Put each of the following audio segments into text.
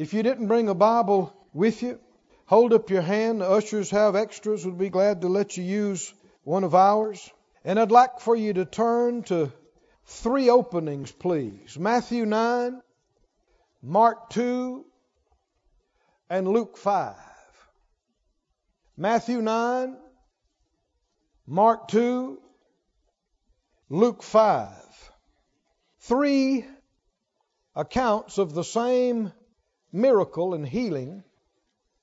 If you didn't bring a Bible with you, hold up your hand. The ushers have extras. We'd be glad to let you use one of ours. And I'd like for you to turn to three openings, please Matthew 9, Mark 2, and Luke 5. Matthew 9, Mark 2, Luke 5. Three accounts of the same miracle and healing,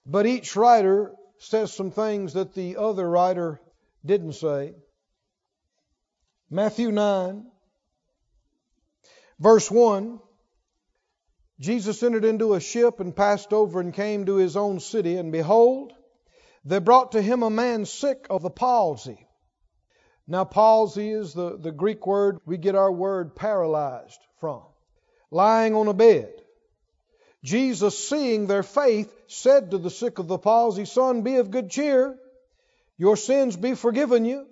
but each writer says some things that the other writer didn't say. Matthew 9, verse 1 Jesus entered into a ship and passed over and came to his own city, and behold, they brought to him a man sick of the palsy. Now, palsy is the, the Greek word we get our word paralyzed from, lying on a bed. Jesus, seeing their faith, said to the sick of the palsy, Son, be of good cheer, your sins be forgiven you.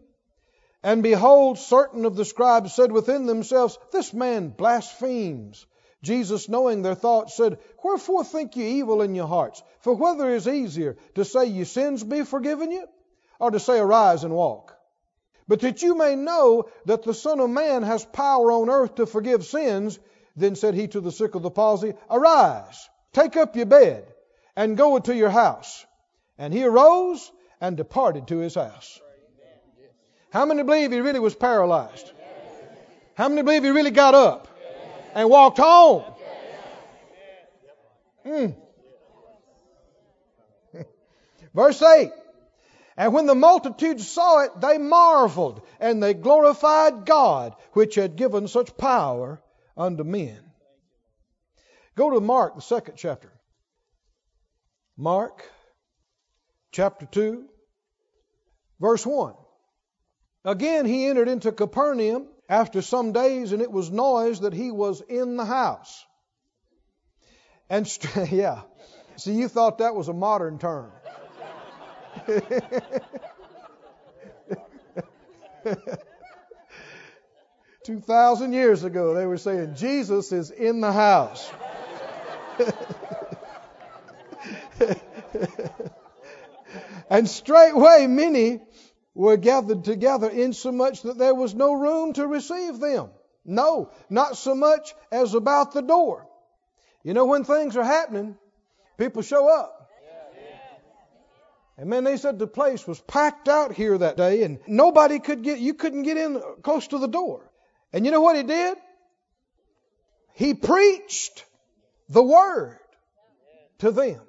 And behold, certain of the scribes said within themselves, This man blasphemes. Jesus, knowing their thoughts, said, Wherefore think ye evil in your hearts? For whether is easier, to say, Your sins be forgiven you, or to say, Arise and walk? But that you may know that the Son of Man has power on earth to forgive sins, then said he to the sick of the palsy, Arise, take up your bed, and go into your house. And he arose and departed to his house. How many believe he really was paralyzed? How many believe he really got up? and walked home. Mm. Verse 8 And when the multitude saw it, they marveled, and they glorified God, which had given such power unto men. Go to Mark, the second chapter. Mark, chapter 2, verse 1. Again, he entered into Capernaum after some days, and it was noised that he was in the house. And yeah, see, you thought that was a modern term. Two thousand years ago, they were saying Jesus is in the house. and straightway many were gathered together insomuch that there was no room to receive them. No, not so much as about the door. You know, when things are happening, people show up. And man, they said the place was packed out here that day and nobody could get, you couldn't get in close to the door. And you know what he did? He preached the word to them.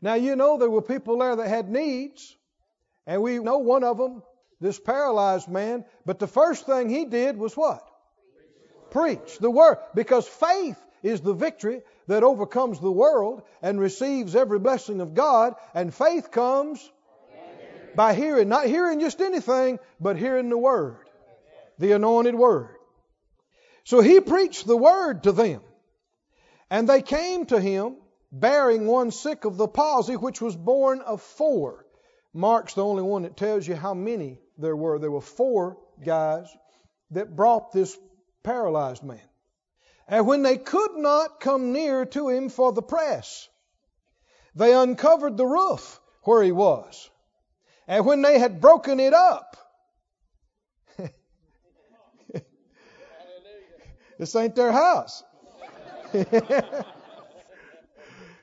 Now, you know, there were people there that had needs. And we know one of them, this paralyzed man. But the first thing he did was what? Preach the word. Because faith is the victory that overcomes the world and receives every blessing of God. And faith comes by hearing, not hearing just anything, but hearing the word, the anointed word. So he preached the word to them. And they came to him bearing one sick of the palsy, which was borne of four. Mark's the only one that tells you how many there were. There were four guys that brought this paralyzed man. And when they could not come near to him for the press, they uncovered the roof where he was. And when they had broken it up, this ain't their house.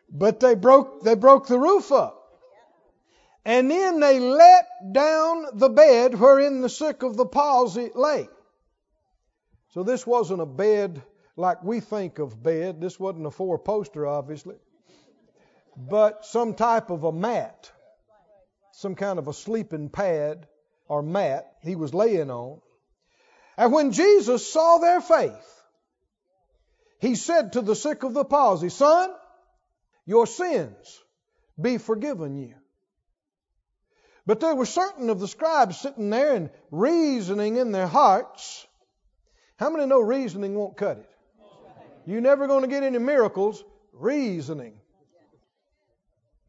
but they broke they broke the roof up. And then they let down the bed wherein the sick of the palsy lay. So this wasn't a bed like we think of bed. This wasn't a four poster, obviously. But some type of a mat. Some kind of a sleeping pad or mat he was laying on. And when Jesus saw their faith, he said to the sick of the palsy, Son, your sins be forgiven you. But there were certain of the scribes sitting there and reasoning in their hearts. How many know reasoning won't cut it? You're never going to get any miracles reasoning.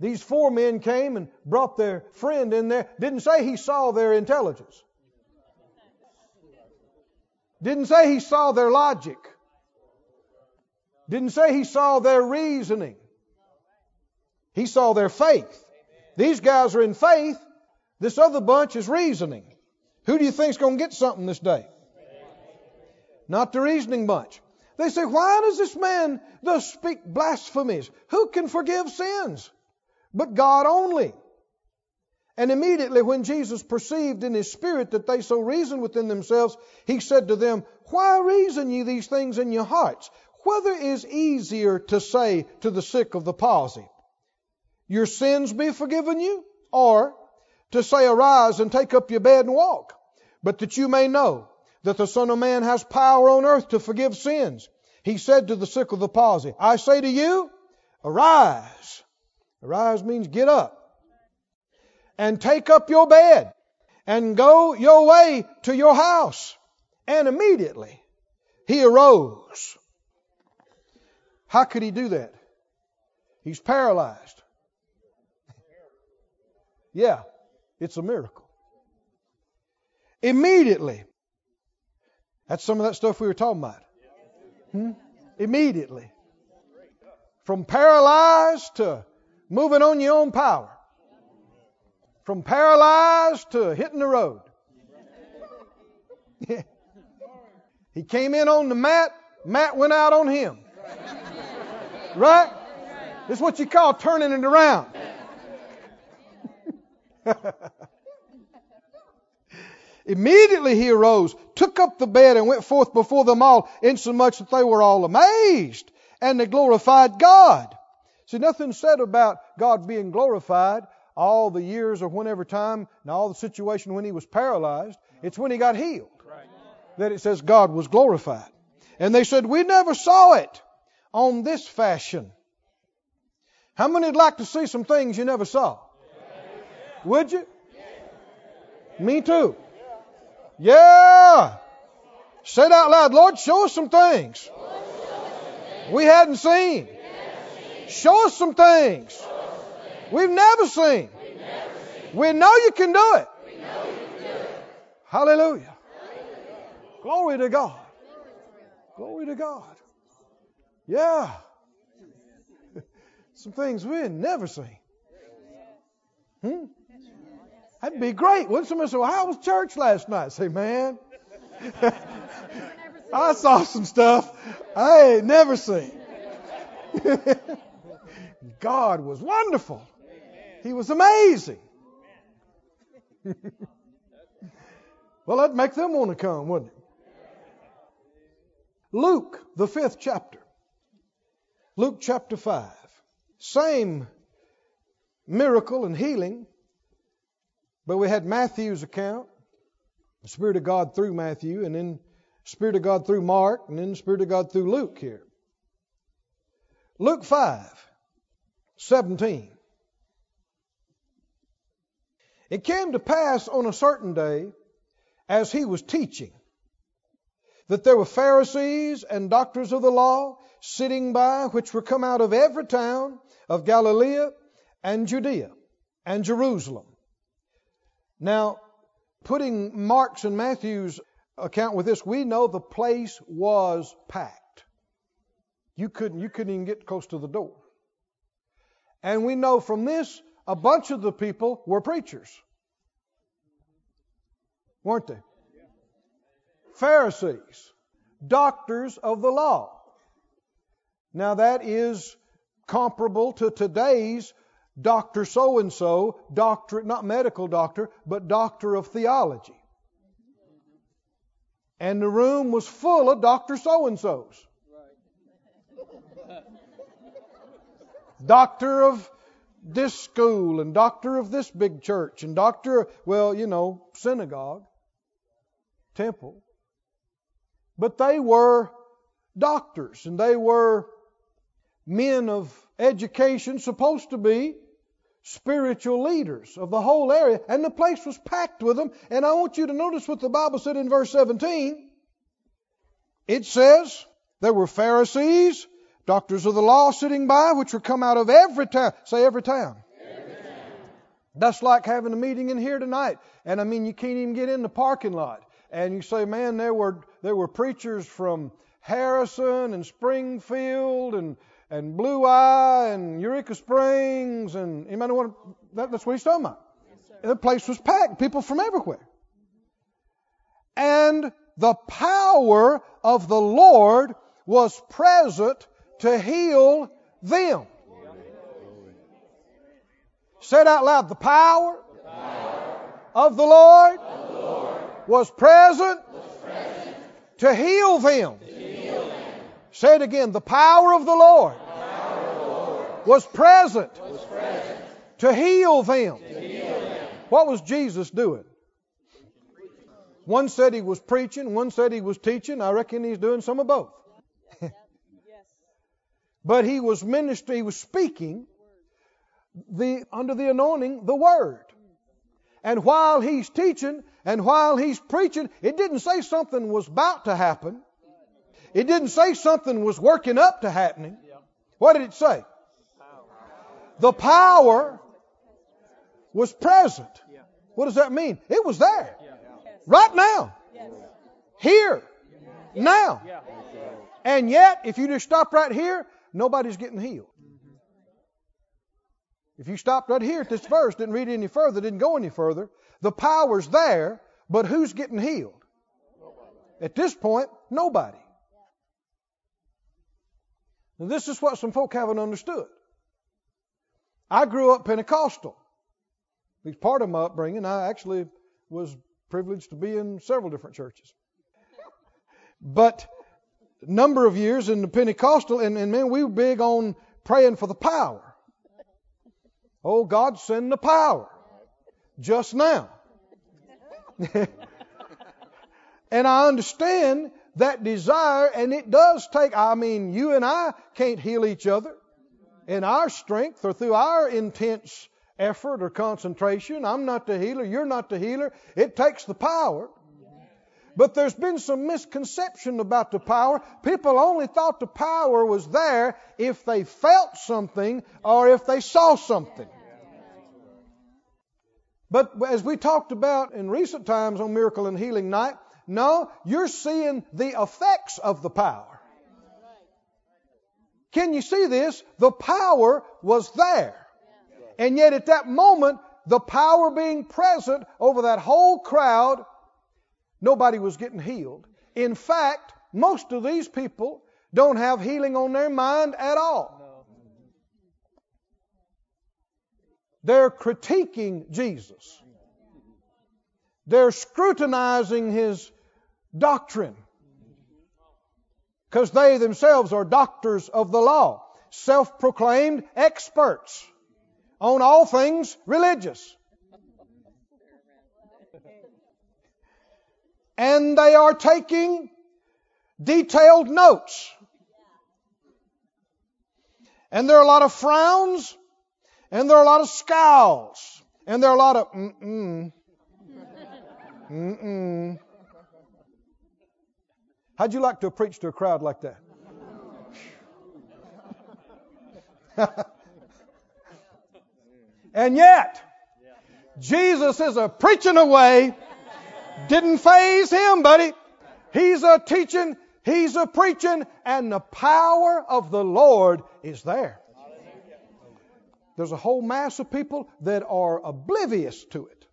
These four men came and brought their friend in there. Didn't say he saw their intelligence. Didn't say he saw their logic. Didn't say he saw their reasoning. He saw their faith. These guys are in faith. This other bunch is reasoning. Who do you think's going to get something this day? Not the reasoning bunch. They say, why does this man thus speak blasphemies? Who can forgive sins? But God only. And immediately when Jesus perceived in his spirit that they so reasoned within themselves, he said to them, Why reason ye these things in your hearts? Whether is easier to say to the sick of the palsy, Your sins be forgiven you, or to say, Arise and take up your bed and walk, but that you may know that the Son of Man has power on earth to forgive sins. He said to the sick of the palsy, I say to you, Arise. Arise means get up and take up your bed and go your way to your house. And immediately he arose. How could he do that? He's paralyzed. Yeah, it's a miracle. Immediately. That's some of that stuff we were talking about. Hmm? Immediately. From paralyzed to moving on your own power. From paralyzed to hitting the road. he came in on the mat, Matt went out on him. Right? This is what you call turning it around. Immediately he arose, took up the bed, and went forth before them all, insomuch that they were all amazed, and they glorified God. See, nothing said about God being glorified all the years or whenever time and all the situation when he was paralyzed. It's when he got healed that it says God was glorified. And they said, We never saw it on this fashion. How many would like to see some things you never saw? Would you? Me too. Yeah. Say it out loud. Lord, show us some things we hadn't seen. Show us some things we've never seen. We know you can do it. Hallelujah. Glory to God. Glory to God. Yeah. Some things we had never seen. Hmm? That'd be great. Wouldn't somebody say, well, how was church last night? Say, man, I saw some stuff I ain't never seen. God was wonderful. He was amazing. well, that'd make them want to come, wouldn't it? Luke, the fifth chapter. Luke chapter 5. Same miracle and healing, but we had Matthew's account, the Spirit of God through Matthew, and then Spirit of God through Mark, and then the Spirit of God through Luke here. Luke 5, 17. It came to pass on a certain day, as he was teaching, that there were Pharisees and doctors of the law sitting by, which were come out of every town of Galilee and Judea and Jerusalem. Now, putting Mark's and Matthew's account with this, we know the place was packed. You couldn't, you couldn't even get close to the door. And we know from this a bunch of the people were preachers. Weren't they? Pharisees, doctors of the law. Now that is comparable to today's doctor so and so, doctor, not medical doctor, but doctor of theology. And the room was full of doctor so and so's. Doctor of this school and doctor of this big church and doctor, well, you know, synagogue, temple. But they were doctors and they were men of education, supposed to be spiritual leaders of the whole area, and the place was packed with them. And I want you to notice what the Bible said in verse 17. It says, There were Pharisees, doctors of the law sitting by, which were come out of every town. Say every town. That's like having a meeting in here tonight. And I mean, you can't even get in the parking lot. And you say, man, there were, there were preachers from Harrison and Springfield and and Blue Eye and Eureka Springs and anybody want that, that's what he's talking about. the place was packed, people from everywhere. And the power of the Lord was present to heal them. Say it out loud. The power, the power of, the of the Lord was present, was present to, heal them. to heal them. Say it again. The power of the Lord, of the Lord was, present was present to heal them. To heal them. What was Jesus doing? One said he was preaching, one said he was teaching. I reckon he's doing some of both. but he was ministering, he was speaking the under the anointing the word. And while he's teaching and while he's preaching, it didn't say something was about to happen. It didn't say something was working up to happening. What did it say? The power was present. What does that mean? It was there. Right now. Here. Now. And yet, if you just stop right here, nobody's getting healed. If you stopped right here at this verse, didn't read any further, didn't go any further, the power's there, but who's getting healed? At this point, nobody. Now, this is what some folk haven't understood. I grew up Pentecostal. It's part of my upbringing. I actually was privileged to be in several different churches. But number of years in the Pentecostal, and, and man, we were big on praying for the power. Oh, God, send the power just now. and I understand that desire, and it does take, I mean, you and I can't heal each other in our strength or through our intense effort or concentration. I'm not the healer, you're not the healer. It takes the power. But there's been some misconception about the power. People only thought the power was there if they felt something or if they saw something. But as we talked about in recent times on Miracle and Healing Night, no, you're seeing the effects of the power. Can you see this? The power was there. And yet at that moment, the power being present over that whole crowd, nobody was getting healed. In fact, most of these people don't have healing on their mind at all. They're critiquing Jesus. They're scrutinizing his doctrine. Because they themselves are doctors of the law, self proclaimed experts on all things religious. And they are taking detailed notes. And there are a lot of frowns and there are a lot of scowls. And there are a lot of mm-mm. Mm-mm. How'd you like to preach to a crowd like that? and yet, Jesus is a preaching away. Didn't faze him, buddy. He's a teaching, he's a preaching, and the power of the Lord is there. There's a whole mass of people that are oblivious to it.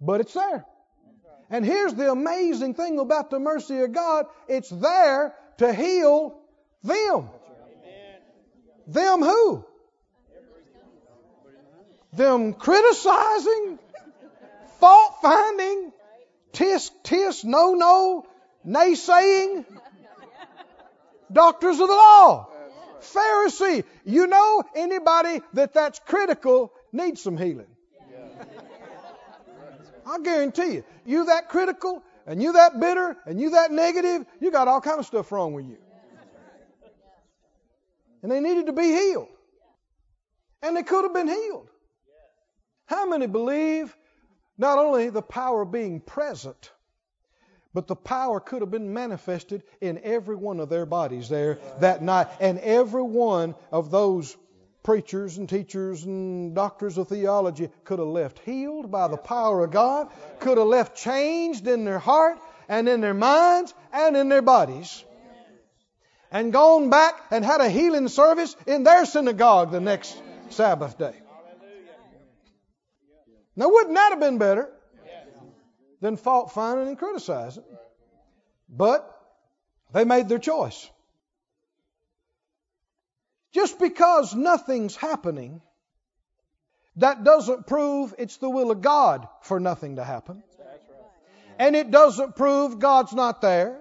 But it's there. And here's the amazing thing about the mercy of God it's there to heal them. Them who? Them criticizing, fault finding, tisk tisk, no no, naysaying doctors of the law. Pharisee. You know, anybody that that's critical needs some healing. I guarantee you. You that critical and you that bitter and you that negative, you got all kind of stuff wrong with you. And they needed to be healed. And they could have been healed. How many believe not only the power of being present, but the power could have been manifested in every one of their bodies there that night. And every one of those preachers and teachers and doctors of theology could have left healed by the power of God, could have left changed in their heart, and in their minds and in their bodies. And gone back and had a healing service in their synagogue the next Sabbath day. Now, wouldn't that have been better than fault finding and criticizing? But they made their choice. Just because nothing's happening, that doesn't prove it's the will of God for nothing to happen. And it doesn't prove God's not there.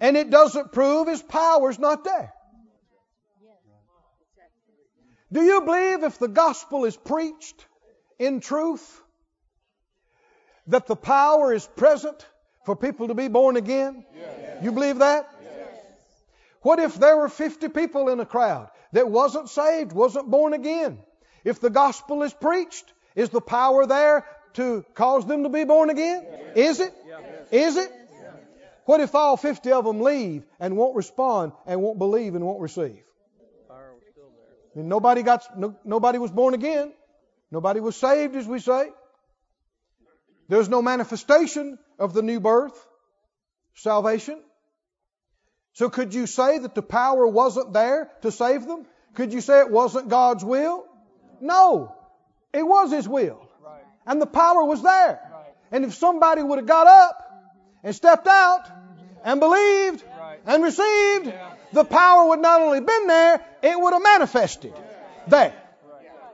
And it doesn't prove His power's not there. Do you believe if the gospel is preached in truth, that the power is present for people to be born again? Yes. You believe that? Yes. What if there were 50 people in a crowd that wasn't saved, wasn't born again? If the gospel is preached, is the power there to cause them to be born again? Yes. Is it? Is it? What if all 50 of them leave and won't respond and won't believe and won't receive? And nobody got no, nobody was born again. Nobody was saved, as we say. There's no manifestation of the new birth, salvation. So could you say that the power wasn't there to save them? Could you say it wasn't God's will? No. It was His will. And the power was there. And if somebody would have got up and stepped out and believed and received, the power would not only been there, it would have manifested there.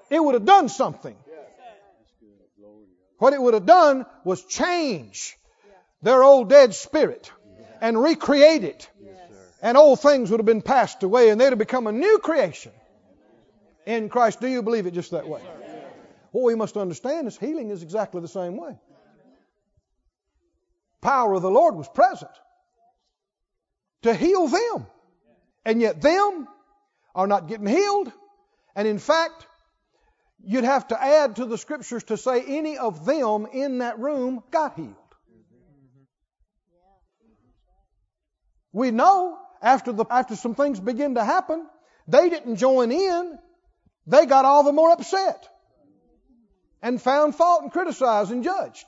It would have done something. What it would have done was change their old dead spirit and recreate it. And old things would have been passed away and they'd have become a new creation in Christ. Do you believe it just that way? What we must understand is healing is exactly the same way. Power of the Lord was present to heal them. And yet them are not getting healed. And in fact, you'd have to add to the scriptures to say any of them in that room got healed. We know after the after some things begin to happen, they didn't join in. They got all the more upset and found fault and criticized and judged.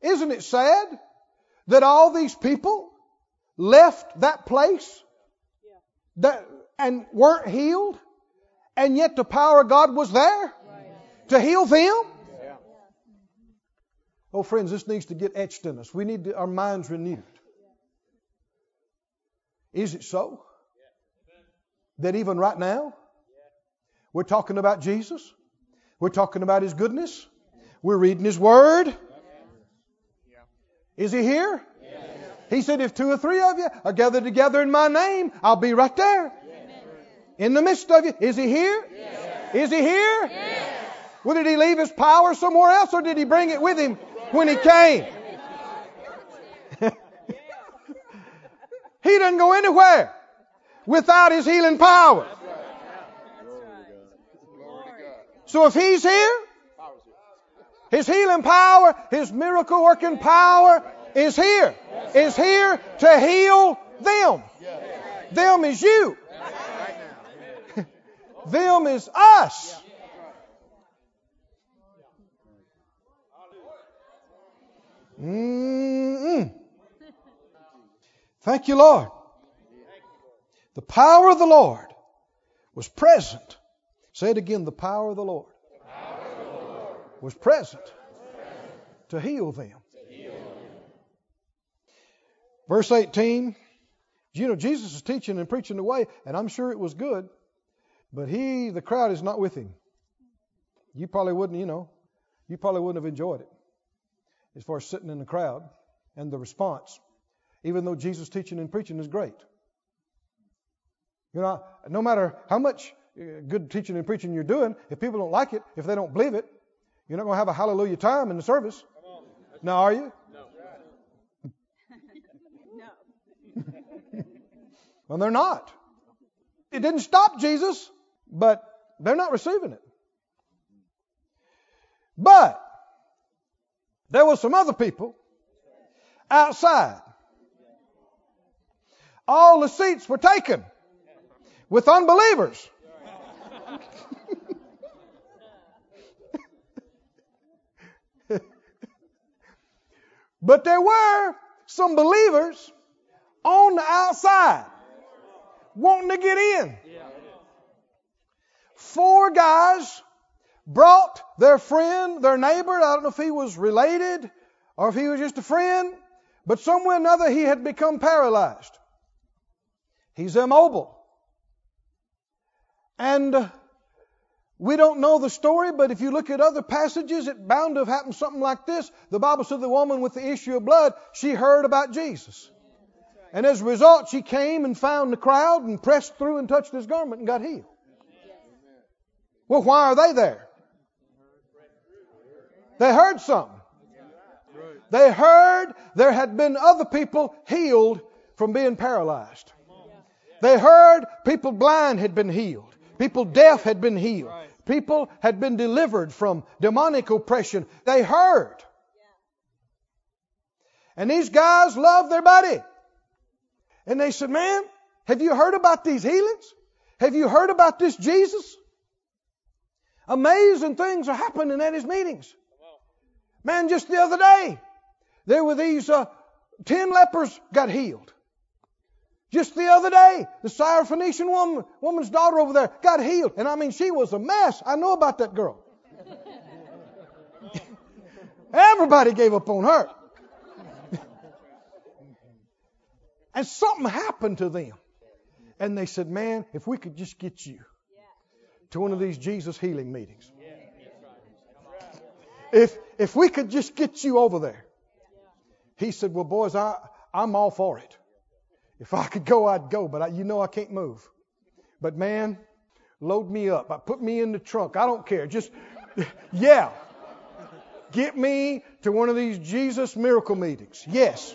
Isn't it sad that all these people left that place that, and weren't healed, and yet the power of God was there to heal them? Oh, friends, this needs to get etched in us. We need to, our minds renewed. Is it so? That even right now, we're talking about Jesus. We're talking about His goodness. We're reading His Word. Is He here? He said, if two or three of you are gathered together in my name, I'll be right there. In the midst of you. Is he here? Is he here? Yes. Well, did he leave his power somewhere else or did he bring it with him when he came? he doesn't go anywhere without his healing power. So if he's here, his healing power, his miracle working power is here is here to heal them. Them is you. Them is us. Mm-mm. Thank you, Lord. The power of the Lord was present. Say it again the power of the Lord, was present to heal them. Verse 18, you know, Jesus is teaching and preaching the way, and I'm sure it was good, but he, the crowd is not with him. You probably wouldn't, you know, you probably wouldn't have enjoyed it as far as sitting in the crowd and the response, even though Jesus' teaching and preaching is great. You know, no matter how much uh, good teaching and preaching you're doing, if people don't like it, if they don't believe it, you're not going to have a hallelujah time in the service. Now, are you? No. no. well, they're not. It didn't stop Jesus, but they're not receiving it. But there were some other people outside. All the seats were taken with unbelievers. But there were some believers on the outside wanting to get in. Four guys brought their friend, their neighbor. I don't know if he was related or if he was just a friend, but somewhere or another he had become paralyzed. He's immobile. And uh, we don't know the story, but if you look at other passages, it bound to have happened something like this. The Bible said the woman with the issue of blood, she heard about Jesus. And as a result, she came and found the crowd and pressed through and touched his garment and got healed. Well, why are they there? They heard something. They heard there had been other people healed from being paralyzed. They heard people blind had been healed. People deaf had been healed. People had been delivered from demonic oppression. They heard. And these guys loved their buddy. And they said, Man, have you heard about these healings? Have you heard about this Jesus? Amazing things are happening at his meetings. Man, just the other day, there were these uh, ten lepers got healed. Just the other day, the Syrophoenician woman, woman's daughter over there got healed. And I mean, she was a mess. I know about that girl. Everybody gave up on her. and something happened to them. And they said, Man, if we could just get you to one of these Jesus healing meetings. If, if we could just get you over there. He said, Well, boys, I, I'm all for it. If I could go, I'd go, but I, you know I can't move. But man, load me up. I put me in the trunk. I don't care. Just, yeah. Get me to one of these Jesus miracle meetings. Yes.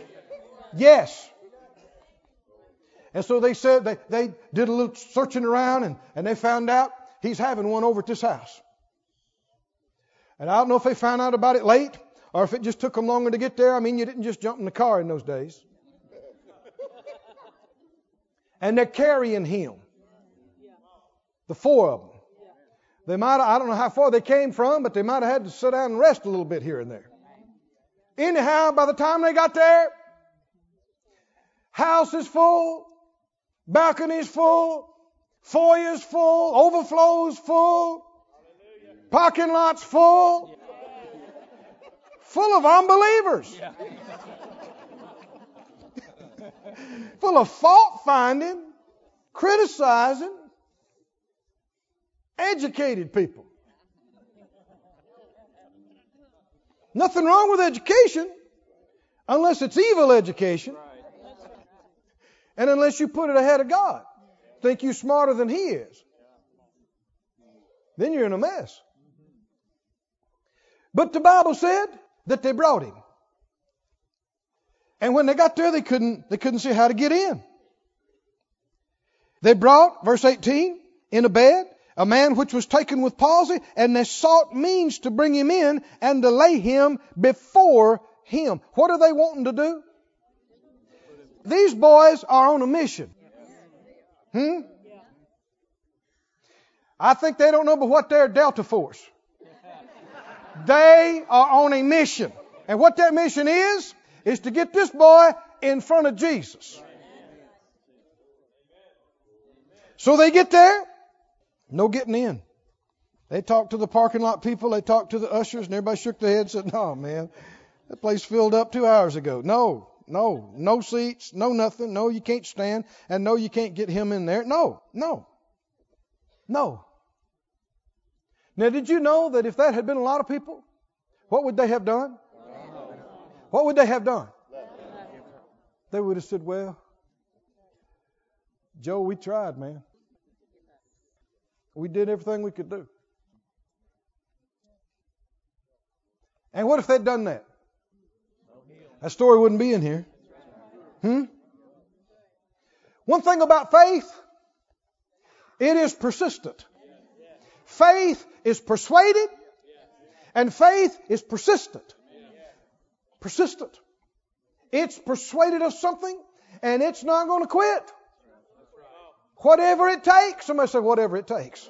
Yes. And so they said they, they did a little searching around and, and they found out he's having one over at this house. And I don't know if they found out about it late or if it just took them longer to get there. I mean, you didn't just jump in the car in those days and they're carrying him. The four of them. They might I don't know how far they came from, but they might have had to sit down and rest a little bit here and there. Anyhow, by the time they got there, house is full, balconies full, foyers full, overflows full, parking lots full, full of unbelievers. full of fault finding, criticizing, educated people. Nothing wrong with education unless it's evil education and unless you put it ahead of God. Think you're smarter than He is. Then you're in a mess. But the Bible said that they brought him. And when they got there, they couldn't, they couldn't see how to get in. They brought, verse 18, in a bed, a man which was taken with palsy, and they sought means to bring him in and to lay him before him. What are they wanting to do? These boys are on a mission. Hmm? I think they don't know but what they're Delta Force. They are on a mission. And what that mission is, is to get this boy in front of Jesus. So they get there, no getting in. They talked to the parking lot people, they talked to the ushers, and everybody shook their head and said, No, man, that place filled up two hours ago. No, no, no seats, no nothing. No, you can't stand, and no, you can't get him in there. No, no, no. Now, did you know that if that had been a lot of people, what would they have done? what would they have done? They would have said, Well, Joe, we tried, man. We did everything we could do. And what if they'd done that? That story wouldn't be in here. Hmm? One thing about faith, it is persistent. Faith is persuaded, and faith is persistent persistent. It's persuaded of something and it's not going to quit. Whatever it takes. Somebody say, whatever it takes.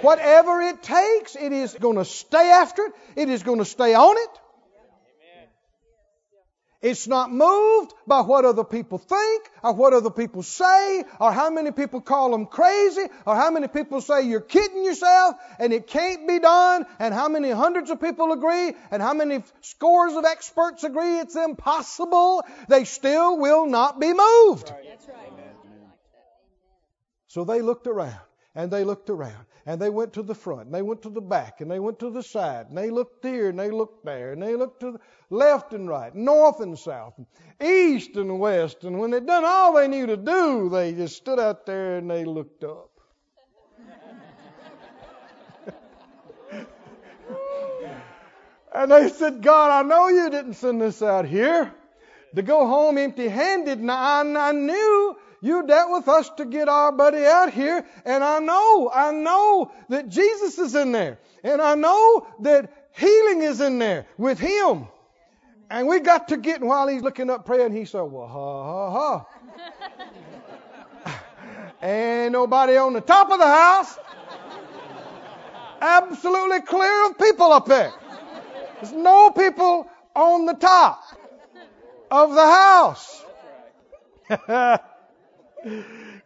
Whatever it takes, it is going to stay after it. It is going to stay on it. It's not moved by what other people think or what other people say or how many people call them crazy or how many people say you're kidding yourself and it can't be done and how many hundreds of people agree and how many scores of experts agree it's impossible. They still will not be moved. That's right. So they looked around and they looked around. And they went to the front. And they went to the back. And they went to the side. And they looked here. And they looked there. And they looked to the left and right, north and south, east and west. And when they'd done all they knew to do, they just stood out there and they looked up. and they said, God, I know you didn't send us out here to go home empty handed. Now, I, I knew you dealt with us to get our buddy out here, and I know, I know that Jesus is in there, and I know that healing is in there with him. And we got to get, while he's looking up praying, he said, well, ha, ha, ha. Ain't nobody on the top of the house. Absolutely clear of people up there. There's no people on the top of the house.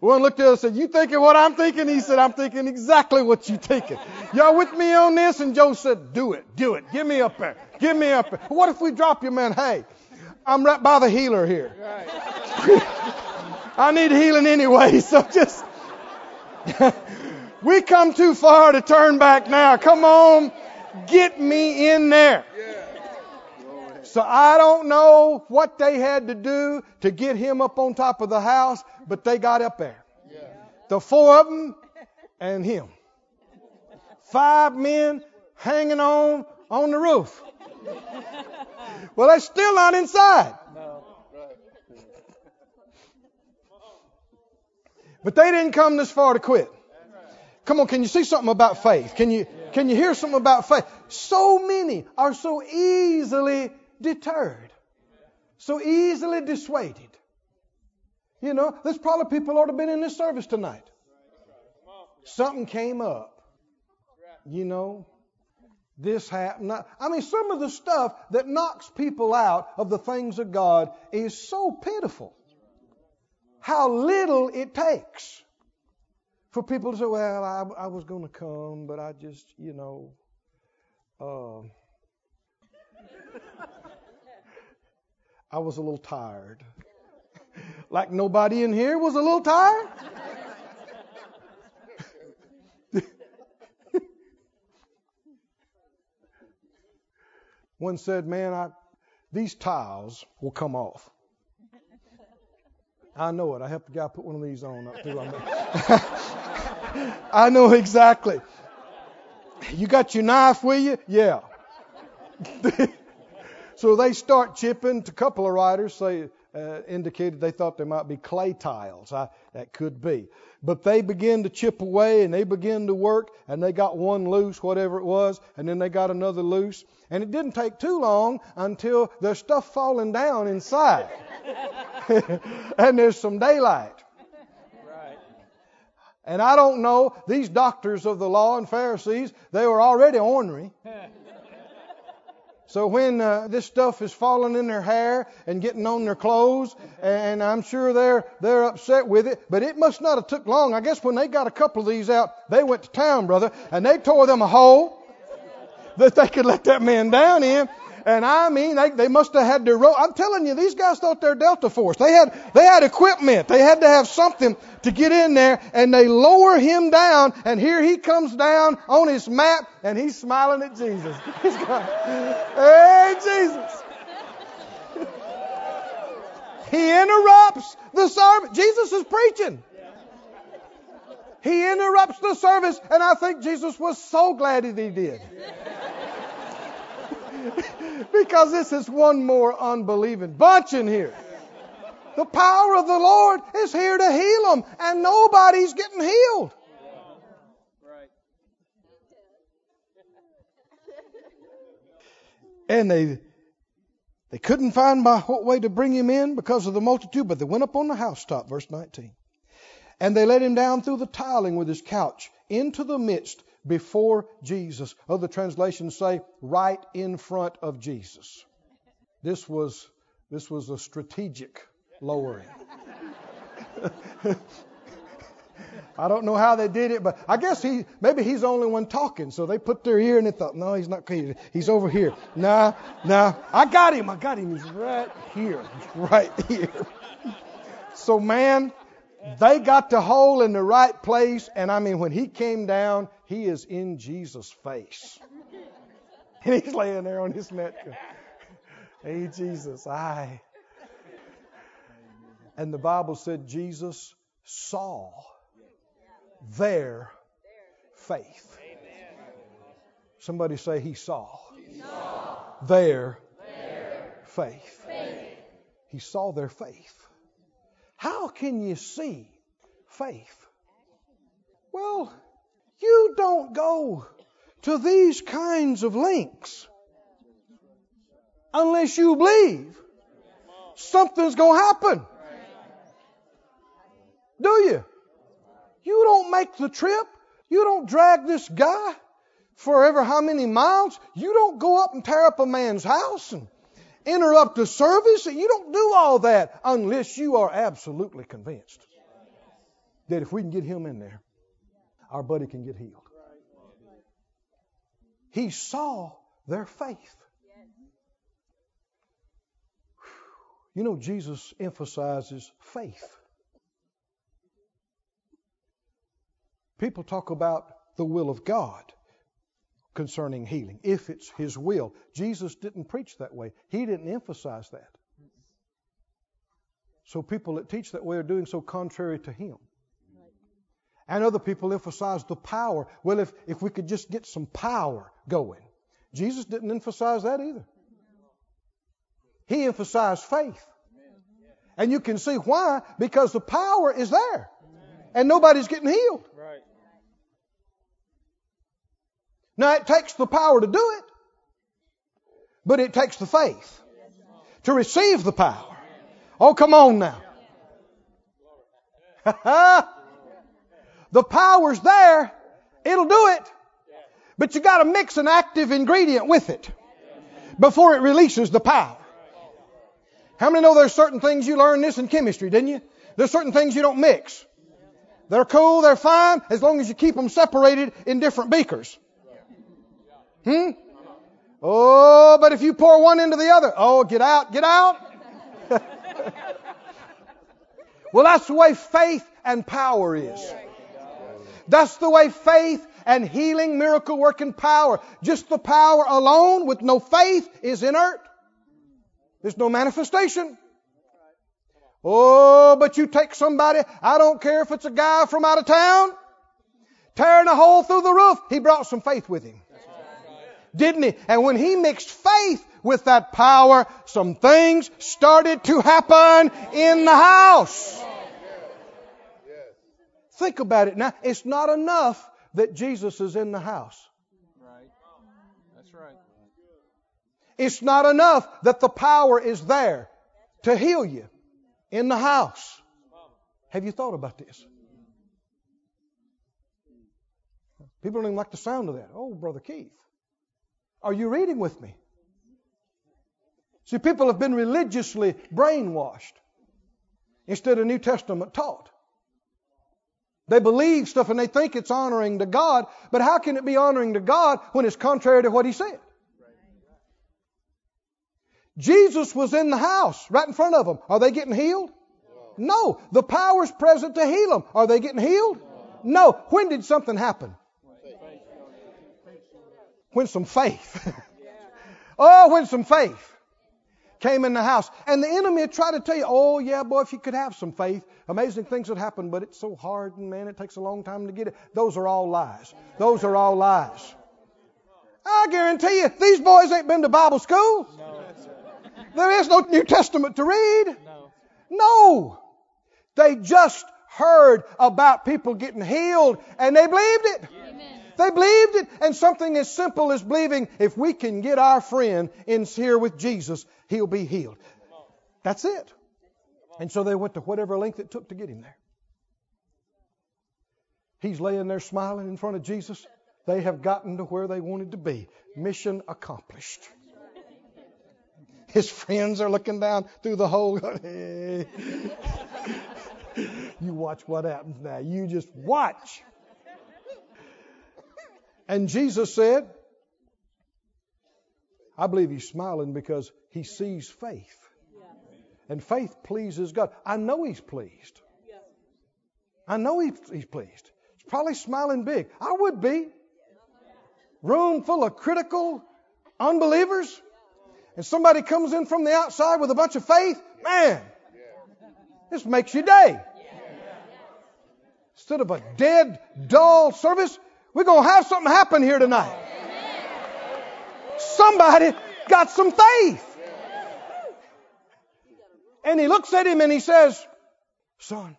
One looked at us and said, You thinking what I'm thinking? He said, I'm thinking exactly what you're thinking. Y'all with me on this? And Joe said, Do it, do it. Give me up there. Give me up there. What if we drop you, man? Hey, I'm right by the healer here. I need healing anyway, so just we come too far to turn back now. Come on, get me in there. So I don't know what they had to do to get him up on top of the house, but they got up there. The four of them and him. Five men hanging on on the roof. Well, they're still not inside. But they didn't come this far to quit. Come on, can you see something about faith? Can you can you hear something about faith? So many are so easily deterred, so easily dissuaded. You know, there's probably people ought to have been in this service tonight. Something came up. You know, this happened. I mean, some of the stuff that knocks people out of the things of God is so pitiful. How little it takes for people to say, well, I, I was going to come, but I just, you know, uh, I was a little tired. like nobody in here was a little tired? One said, Man, I, these tiles will come off. I know it. I helped a guy put one of these on up too. I know exactly. You got your knife with you? Yeah. So they start chipping. A couple of writers say uh, indicated they thought there might be clay tiles. I, that could be. But they begin to chip away and they begin to work and they got one loose, whatever it was, and then they got another loose. And it didn't take too long until there's stuff falling down inside. and there's some daylight. And I don't know, these doctors of the law and Pharisees, they were already ornery. So when uh, this stuff is falling in their hair and getting on their clothes, and I'm sure they're they're upset with it, but it must not have took long. I guess when they got a couple of these out, they went to town, brother, and they tore them a hole that they could let that man down in. And I mean, they, they must have had their rope. I'm telling you, these guys thought they're Delta Force. They had, they had equipment. They had to have something to get in there and they lower him down and here he comes down on his mat and he's smiling at Jesus. He's going, hey, Jesus. he interrupts the service. Jesus is preaching. He interrupts the service and I think Jesus was so glad that he did. because this is one more unbelieving bunch in here. The power of the Lord is here to heal them, and nobody's getting healed. And they they couldn't find by what way to bring him in because of the multitude, but they went up on the housetop, verse 19. And they let him down through the tiling with his couch into the midst before Jesus. Other translations say right in front of Jesus. This was This was a strategic lowering. I don't know how they did it, but I guess he maybe he's the only one talking. So they put their ear and they thought, no, he's not. He's over here. Nah, nah. I got him. I got him. He's right here. He's right here. So man, they got the hole in the right place, and I mean when he came down, he is in Jesus' face. And he's laying there on his mat. Hey Jesus, I. And the Bible said Jesus saw their faith. Somebody say he saw, he saw their, their faith. faith. He saw their faith. How can you see faith? Well, you don't go to these kinds of links unless you believe something's going to happen. Do you? You don't make the trip. You don't drag this guy forever how many miles. You don't go up and tear up a man's house and interrupt the service. And you don't do all that unless you are absolutely convinced that if we can get him in there, our buddy can get healed. He saw their faith. You know, Jesus emphasizes faith. People talk about the will of God concerning healing, if it's His will. Jesus didn't preach that way, He didn't emphasize that. So people that teach that way are doing so contrary to Him. And other people emphasize the power. Well, if, if we could just get some power going. Jesus didn't emphasize that either. He emphasized faith. And you can see why, because the power is there. And nobody's getting healed. Now, it takes the power to do it, but it takes the faith to receive the power. Oh, come on now. the power's there, it'll do it, but you got to mix an active ingredient with it before it releases the power. How many know there's certain things you learn this in chemistry, didn't you? There's certain things you don't mix. They're cool, they're fine, as long as you keep them separated in different beakers. Hmm? Oh, but if you pour one into the other, oh, get out, get out. well, that's the way faith and power is. That's the way faith and healing, miracle working power. Just the power alone with no faith is inert. There's no manifestation. Oh, but you take somebody, I don't care if it's a guy from out of town, tearing a hole through the roof, he brought some faith with him didn't he? And when he mixed faith with that power, some things started to happen in the house. Think about it now. It's not enough that Jesus is in the house. Right. That's right. It's not enough that the power is there to heal you in the house. Have you thought about this? People don't even like the sound of that. Oh, Brother Keith. Are you reading with me? See, people have been religiously brainwashed instead of New Testament taught. They believe stuff and they think it's honoring to God, but how can it be honoring to God when it's contrary to what He said? Jesus was in the house right in front of them. Are they getting healed? No. The power's present to heal them. Are they getting healed? No. When did something happen? when some faith, oh, when some faith came in the house. And the enemy would try to tell you, oh, yeah, boy, if you could have some faith, amazing things would happen, but it's so hard and man, it takes a long time to get it. Those are all lies. Those are all lies. I guarantee you, these boys ain't been to Bible school. No. There is no New Testament to read. No. no. They just heard about people getting healed and they believed it. They believed it. And something as simple as believing if we can get our friend in here with Jesus, he'll be healed. That's it. And so they went to whatever length it took to get him there. He's laying there smiling in front of Jesus. They have gotten to where they wanted to be. Mission accomplished. His friends are looking down through the hole. You watch what happens now. You just watch. And Jesus said, I believe he's smiling because he sees faith. And faith pleases God. I know he's pleased. I know he's, pleased. He's probably smiling big. I would be. Room full of critical unbelievers. And somebody comes in from the outside with a bunch of faith. Man, this makes your day. Instead of a dead, dull service, we're going to have something happen here tonight. Somebody got some faith. And he looks at him and he says, Son,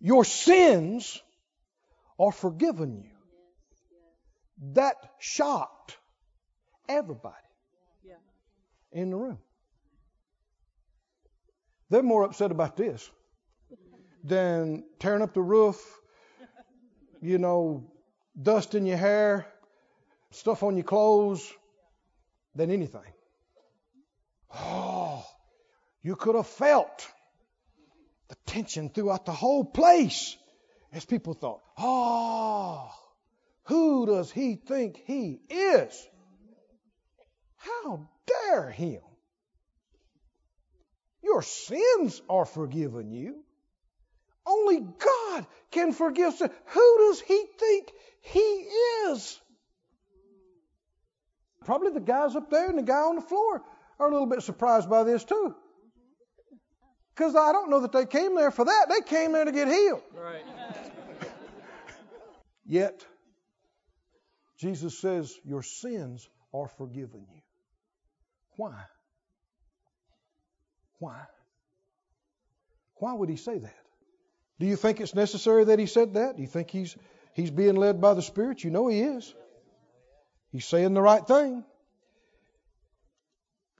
your sins are forgiven you. That shocked everybody in the room. They're more upset about this than tearing up the roof, you know, dust in your hair, stuff on your clothes, than anything. Oh, you could have felt the tension throughout the whole place as people thought, oh, who does he think he is? How dare him? Your sins are forgiven you. Only God can forgive sin. Who does he think he is? Probably the guys up there and the guy on the floor are a little bit surprised by this too. Because I don't know that they came there for that. They came there to get healed. Right. Yet, Jesus says, Your sins are forgiven you. Why? Why? Why would he say that? Do you think it's necessary that he said that? Do you think he's he's being led by the Spirit? You know he is. He's saying the right thing.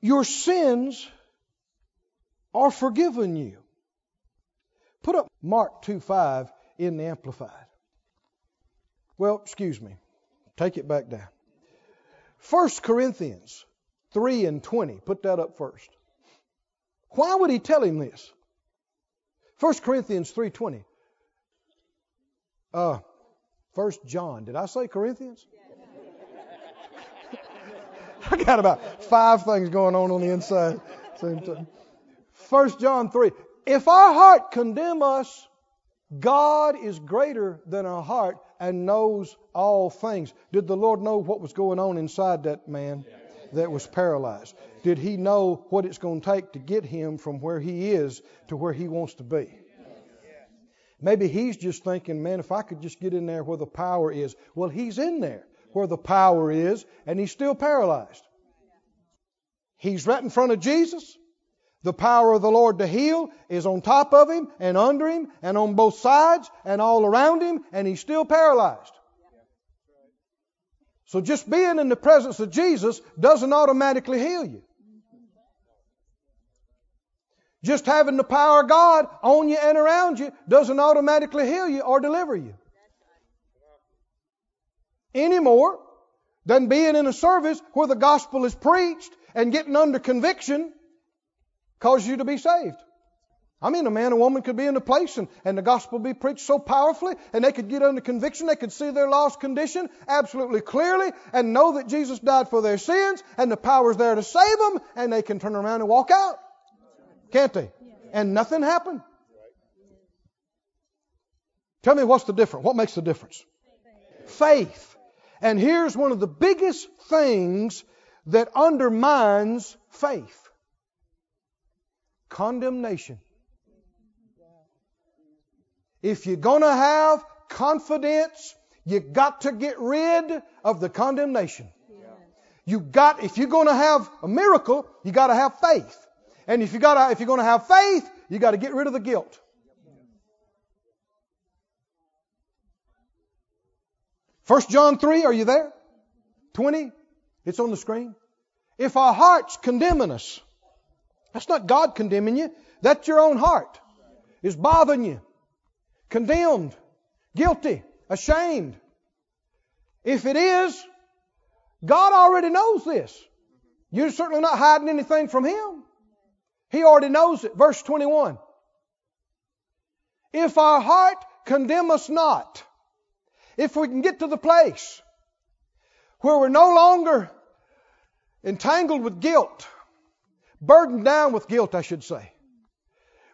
Your sins are forgiven you. Put up Mark 2 5 in the Amplified. Well, excuse me. Take it back down. 1 Corinthians 3 and 20. Put that up first. Why would he tell him this? 1 Corinthians 3.20. Uh, 1 John. Did I say Corinthians? I got about five things going on on the inside. Same time. 1 John 3. If our heart condemn us, God is greater than our heart and knows all things. Did the Lord know what was going on inside that man that was paralyzed? Did he know what it's going to take to get him from where he is to where he wants to be? Maybe he's just thinking, man, if I could just get in there where the power is. Well, he's in there where the power is, and he's still paralyzed. He's right in front of Jesus. The power of the Lord to heal is on top of him and under him and on both sides and all around him, and he's still paralyzed. So just being in the presence of Jesus doesn't automatically heal you. Just having the power of God on you and around you doesn't automatically heal you or deliver you. Any more than being in a service where the gospel is preached and getting under conviction causes you to be saved. I mean, a man or woman could be in a place and, and the gospel be preached so powerfully and they could get under conviction. They could see their lost condition absolutely clearly and know that Jesus died for their sins and the power's there to save them and they can turn around and walk out. Can't they? And nothing happened. Tell me what's the difference? What makes the difference? Faith. And here's one of the biggest things that undermines faith condemnation. If you're going to have confidence, you got to get rid of the condemnation. You got, if you're going to have a miracle, you got to have faith. And if you got if you're going to have faith, you got to get rid of the guilt. First John 3, are you there? 20. It's on the screen. If our hearts condemning us, that's not God condemning you. That's your own heart. Is bothering you. Condemned. Guilty. Ashamed. If it is, God already knows this. You're certainly not hiding anything from Him. He already knows it. Verse 21. If our heart condemn us not, if we can get to the place where we're no longer entangled with guilt, burdened down with guilt, I should say.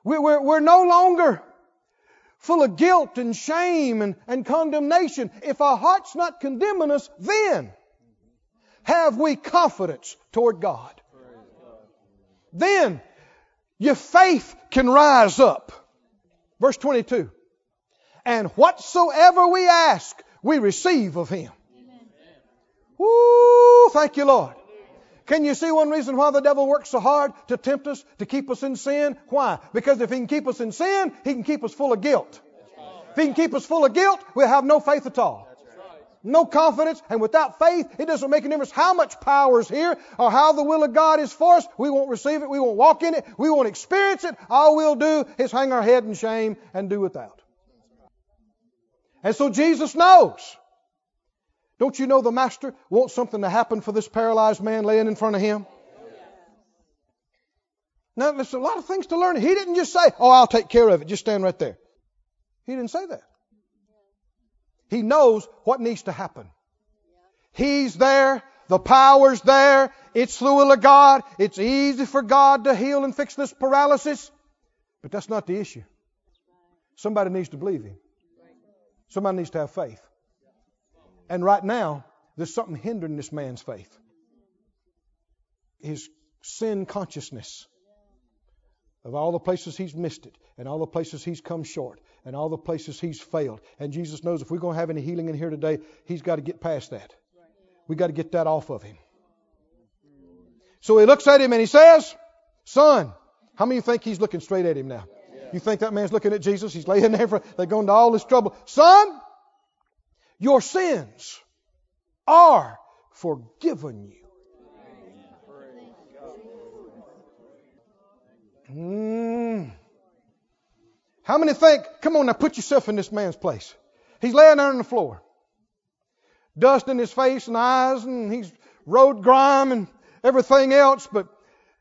We're, we're no longer full of guilt and shame and, and condemnation. If our heart's not condemning us, then have we confidence toward God. Then your faith can rise up. Verse 22. And whatsoever we ask, we receive of Him. Woo! Thank you, Lord. Can you see one reason why the devil works so hard to tempt us, to keep us in sin? Why? Because if he can keep us in sin, he can keep us full of guilt. If he can keep us full of guilt, we'll have no faith at all. No confidence, and without faith, it doesn't make a difference how much power is here or how the will of God is for us. We won't receive it, we won't walk in it, we won't experience it. All we'll do is hang our head in shame and do without. And so Jesus knows don't you know the Master wants something to happen for this paralyzed man laying in front of him? Now, there's a lot of things to learn. He didn't just say, Oh, I'll take care of it. Just stand right there. He didn't say that. He knows what needs to happen. He's there. The power's there. It's the will of God. It's easy for God to heal and fix this paralysis. But that's not the issue. Somebody needs to believe Him. Somebody needs to have faith. And right now, there's something hindering this man's faith his sin consciousness of all the places he's missed it, and all the places he's come short, and all the places he's failed. And Jesus knows if we're going to have any healing in here today, he's got to get past that. we got to get that off of him. So he looks at him and he says, Son, how many of you think he's looking straight at him now? You think that man's looking at Jesus? He's laying there for, they're going to all this trouble. Son, your sins are forgiven you. Mm. How many think, come on now, put yourself in this man's place. He's laying there on the floor. Dust in his face and eyes, and he's road grime and everything else, but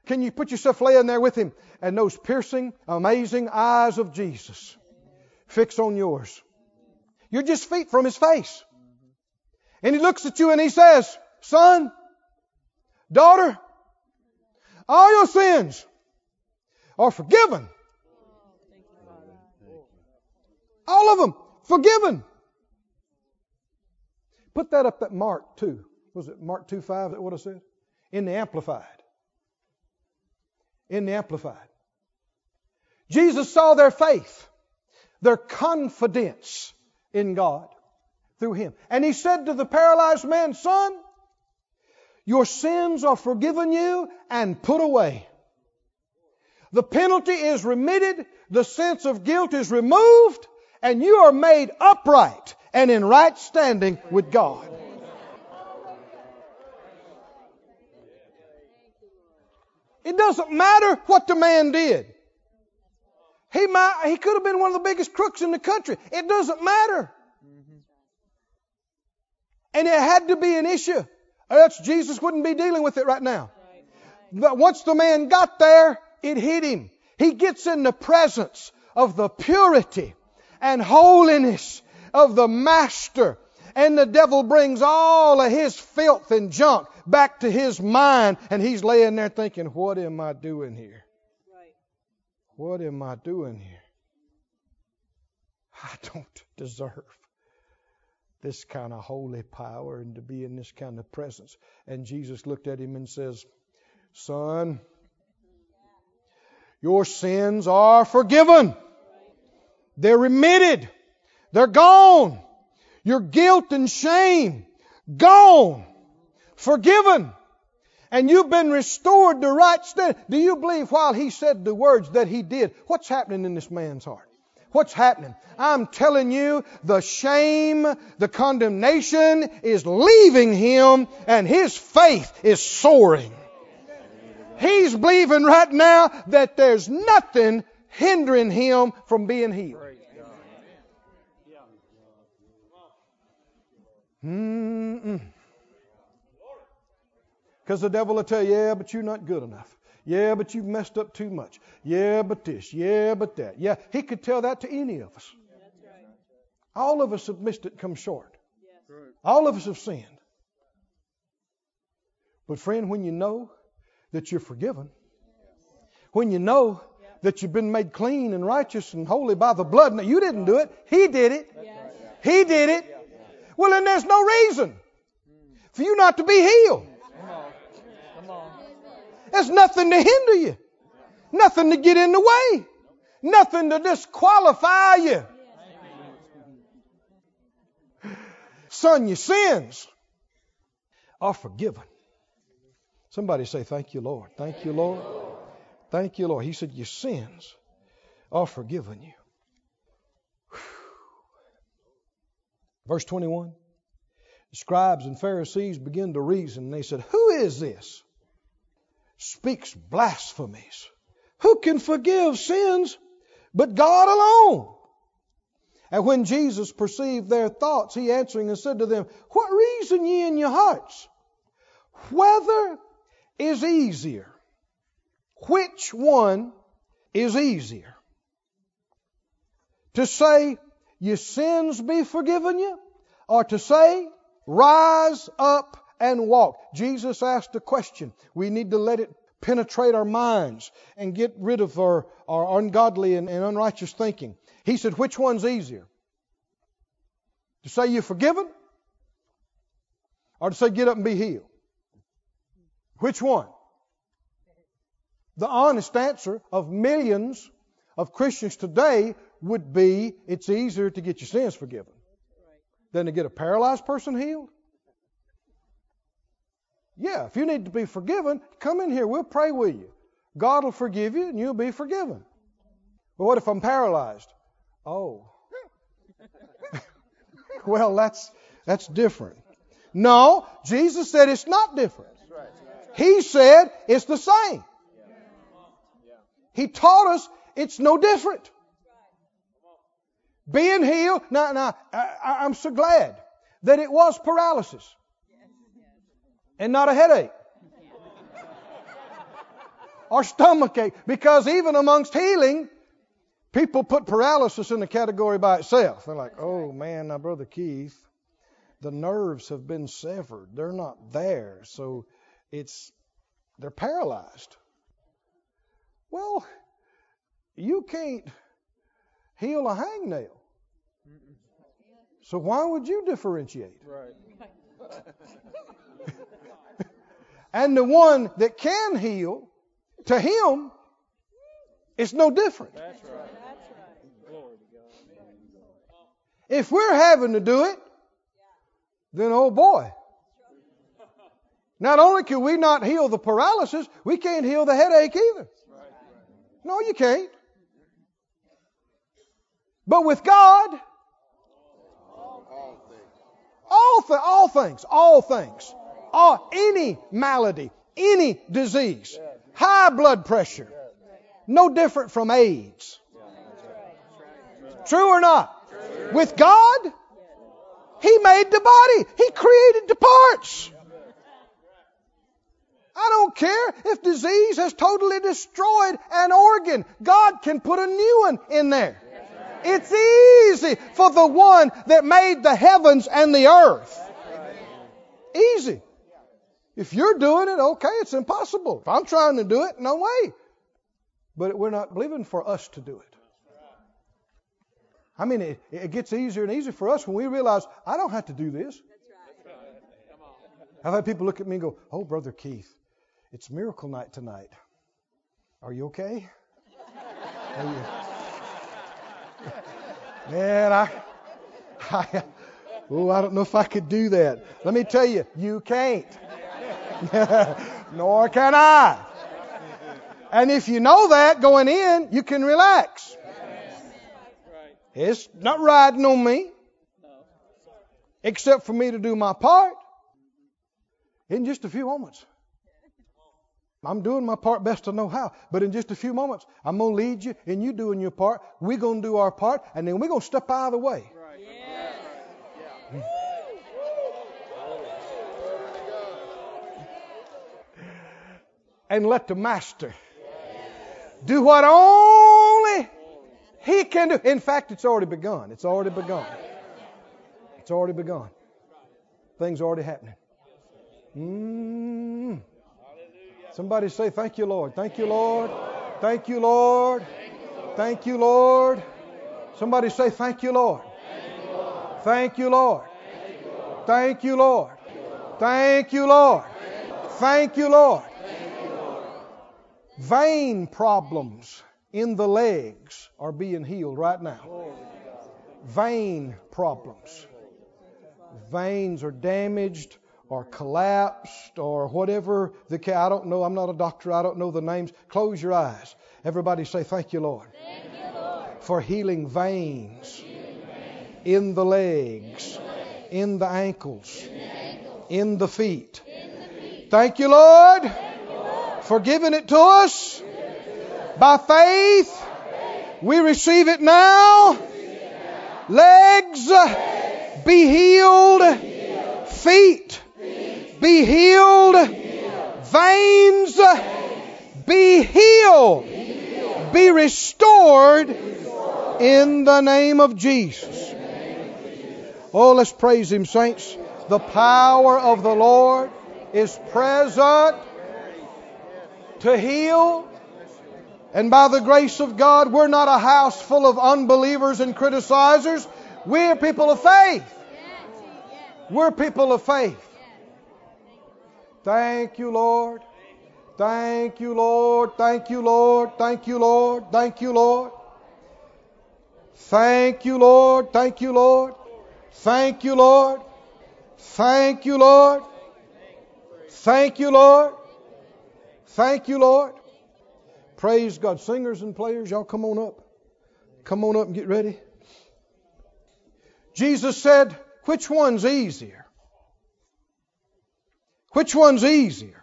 can you put yourself laying there with him and those piercing, amazing eyes of Jesus fix on yours? You're just feet from his face. And he looks at you and he says, Son, daughter, all your sins are forgiven. All of them forgiven. Put that up at Mark 2. Was it Mark 2 5? That what I said? In the Amplified. In the Amplified. Jesus saw their faith, their confidence in God through him. And he said to the paralyzed man, Son, your sins are forgiven you and put away. The penalty is remitted, the sense of guilt is removed, and you are made upright and in right standing with God. It doesn't matter what the man did. He might, he could have been one of the biggest crooks in the country. It doesn't matter. And it had to be an issue. Or else Jesus wouldn't be dealing with it right now. But once the man got there, it hit him. He gets in the presence of the purity and holiness of the Master. And the devil brings all of his filth and junk back to his mind. And he's laying there thinking, What am I doing here? What am I doing here? I don't deserve this kind of holy power and to be in this kind of presence. And Jesus looked at him and says, Son, your sins are forgiven. They're remitted. They're gone. Your guilt and shame, gone. Forgiven. And you've been restored to right stand. Do you believe while he said the words that he did, what's happening in this man's heart? What's happening? I'm telling you, the shame, the condemnation is leaving him and his faith is soaring. He's believing right now that there's nothing hindering him from being healed. Mm-mm. Because the devil will tell you, yeah, but you're not good enough. Yeah, but you've messed up too much. Yeah, but this. Yeah, but that. Yeah, he could tell that to any of us. All of us have missed it, come short. All of us have sinned. But, friend, when you know that you're forgiven, when you know that you've been made clean and righteous and holy by the blood, now you didn't do it, He did it. He did it. Well, then there's no reason for you not to be healed. There's nothing to hinder you, nothing to get in the way, nothing to disqualify you. Son, your sins are forgiven. Somebody say, Thank you, Lord. Thank you, Lord. Thank you, Lord. He said, Your sins are forgiven you. Verse 21 The scribes and Pharisees begin to reason. They said, Who is this? Speaks blasphemies. Who can forgive sins but God alone? And when Jesus perceived their thoughts, he answering and said to them, What reason ye in your hearts? Whether is easier? Which one is easier? To say, Your sins be forgiven you, or to say, Rise up and walk? Jesus asked a question. We need to let it penetrate our minds and get rid of our, our ungodly and, and unrighteous thinking. He said, Which one's easier? To say you're forgiven? Or to say get up and be healed? Which one? The honest answer of millions of Christians today would be it's easier to get your sins forgiven than to get a paralyzed person healed. Yeah, if you need to be forgiven, come in here. We'll pray with you. God will forgive you and you'll be forgiven. But what if I'm paralyzed? Oh. well, that's that's different. No, Jesus said it's not different. He said it's the same. He taught us it's no different. Being healed. Now, now, I, am so glad that it was paralysis and not a headache or stomach ache. Because even amongst healing, people put paralysis in the category by itself. They're like, oh man, now, Brother Keith, the nerves have been severed. They're not there. So it's, they're paralyzed. Well, you can't heal a hangnail. So why would you differentiate? Right. and the one that can heal, to him, it's no different. That's right. If we're having to do it, then oh boy. Not only can we not heal the paralysis, we can't heal the headache either. No, you can't. But with God, all, th- all things, all things, all, any malady, any disease, high blood pressure, no different from AIDS. True or not? With God, He made the body. He created the parts. I don't care if disease has totally destroyed an organ. God can put a new one in there. It's easy for the one that made the heavens and the earth. Easy. If you're doing it, okay, it's impossible. If I'm trying to do it, no way. But we're not believing for us to do it. I mean, it, it gets easier and easier for us when we realize I don't have to do this. I've had people look at me and go, Oh, Brother Keith, it's miracle night tonight. Are you okay? Are you... Man, I, I, oh, I don't know if I could do that. Let me tell you, you can't. Nor can I. And if you know that going in, you can relax. It's not riding on me, except for me to do my part in just a few moments. I'm doing my part best to know how. But in just a few moments, I'm going to lead you and you doing your part. We're going to do our part and then we're going to step out of the way. and let the master do what only he can do. In fact, it's already begun. It's already begun. It's already begun. Things are already happening. Mm. Somebody say, Thank you, Lord. Thank you, Lord. Thank you, Lord. Thank you, Lord. Somebody say, Thank you, Lord. Thank you, Lord. Thank you, Lord. Thank you, Lord. Thank you, Lord. Vein problems in the legs are being healed right now. Vein problems. Veins are damaged or collapsed or whatever the case. I don't know. I'm not a doctor. I don't know the names. Close your eyes. Everybody say, Thank you, Lord, Thank you, Lord, for healing veins healing veins in the legs, in the legs, in the ankles, in the ankles, in the feet. in the feet. Thank you, Lord, Thank you, Lord, for giving it to us by faith. We receive it now. Legs, be healed. Feet, be healed. Veins, be healed. Be restored in the name of Jesus. Oh, let's praise Him, saints. The power of the Lord is present to heal. And by the grace of God, we're not a house full of unbelievers and criticizers. We're people of faith. We're people of faith. Thank you, Lord. Thank you, Lord. Thank you, Lord. Thank you, Lord. Thank you, Lord. Thank you, Lord. Thank you, Lord. Thank you, Lord. Thank you, Lord. Thank you, Lord. Thank you, Lord. Praise God. Singers and players, y'all come on up. Come on up and get ready. Jesus said, which one's easier? Which one's easier?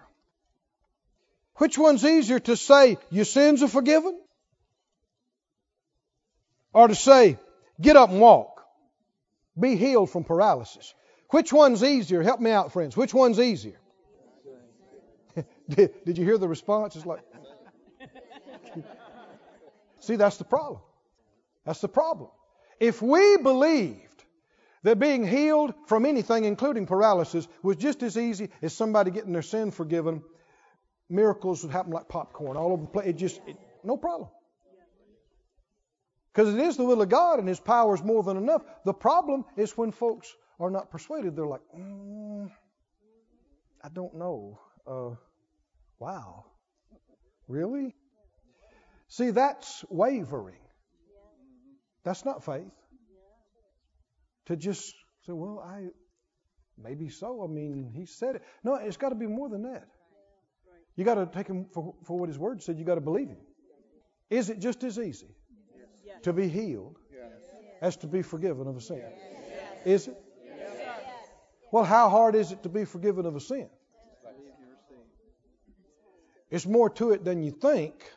Which one's easier to say, your sins are forgiven? Or to say, get up and walk. Be healed from paralysis. Which one's easier? Help me out, friends. Which one's easier? did, did you hear the response? It's like, see, that's the problem. That's the problem. If we believed that being healed from anything, including paralysis, was just as easy as somebody getting their sin forgiven, miracles would happen like popcorn all over the place. It just, it, no problem. Because it is the will of God and His power is more than enough. The problem is when folks are not persuaded. They're like, mm, I don't know. Uh, wow. Really? See, that's wavering. That's not faith. To just say, well, I maybe so. I mean, he said it. No, it's got to be more than that. You got to take him for, for what his word said. You got to believe him. Is it just as easy to be healed as to be forgiven of a sin? Is it? Well, how hard is it to be forgiven of a sin? It's more to it than you think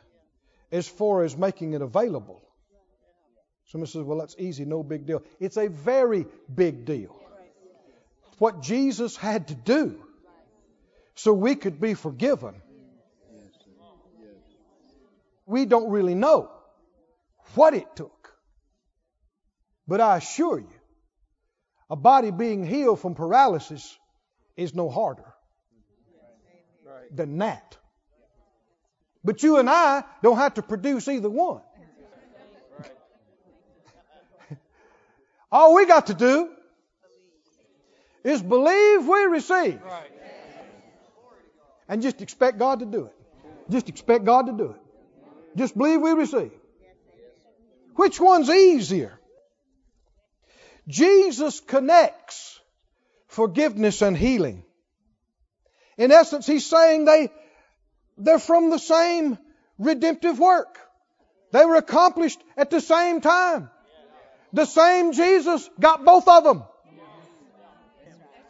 as far as making it available. Somebody says, well, that's easy, no big deal. It's a very big deal. What Jesus had to do so we could be forgiven. We don't really know what it took. But I assure you, a body being healed from paralysis is no harder than that. But you and I don't have to produce either one. All we got to do is believe we receive. And just expect God to do it. Just expect God to do it. Just believe we receive. Which one's easier? Jesus connects forgiveness and healing. In essence, he's saying they, they're from the same redemptive work. They were accomplished at the same time. The same Jesus got both of them.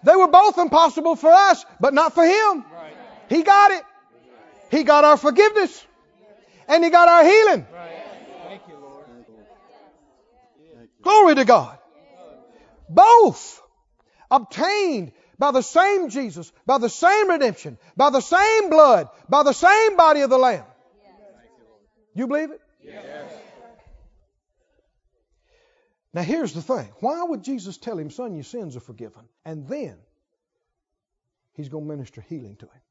They were both impossible for us, but not for him. He got it. He got our forgiveness. And he got our healing. Glory to God. Both obtained by the same Jesus, by the same redemption, by the same blood, by the same body of the Lamb. You believe it? Yes. Now here's the thing. Why would Jesus tell him, son, your sins are forgiven? And then he's going to minister healing to him.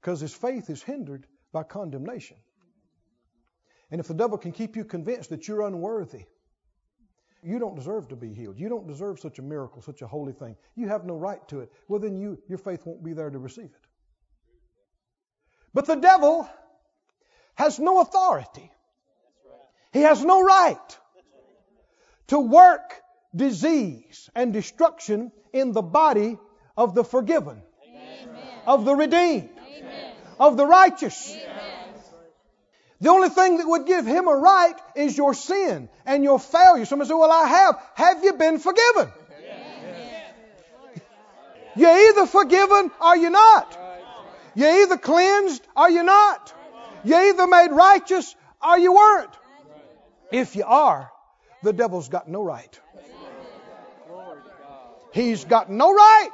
Because his faith is hindered by condemnation. And if the devil can keep you convinced that you're unworthy, you don't deserve to be healed. You don't deserve such a miracle, such a holy thing. You have no right to it. Well, then you, your faith won't be there to receive it. But the devil has no authority. He has no right to work disease and destruction in the body of the forgiven, of the redeemed, of the righteous. The only thing that would give him a right is your sin and your failure. Somebody say, Well, I have. Have you been forgiven? You're either forgiven or you're not. You're either cleansed or you're not. You're either made righteous or you weren't. If you are, the devil's got no right. He's got no right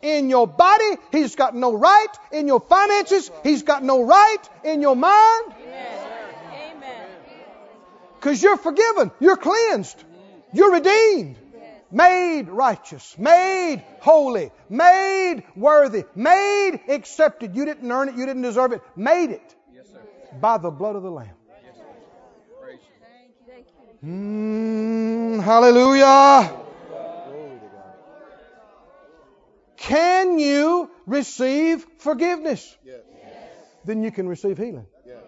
in your body. He's got no right in your finances. He's got no right in your mind. Amen. Because you're forgiven. You're cleansed. You're redeemed. Made righteous. Made holy. Made worthy. Made accepted. You didn't earn it. You didn't deserve it. Made it by the blood of the Lamb. Yes, sir. Praise you. Mm, hallelujah. Can you receive forgiveness? Yes. Then you can receive healing. Yes.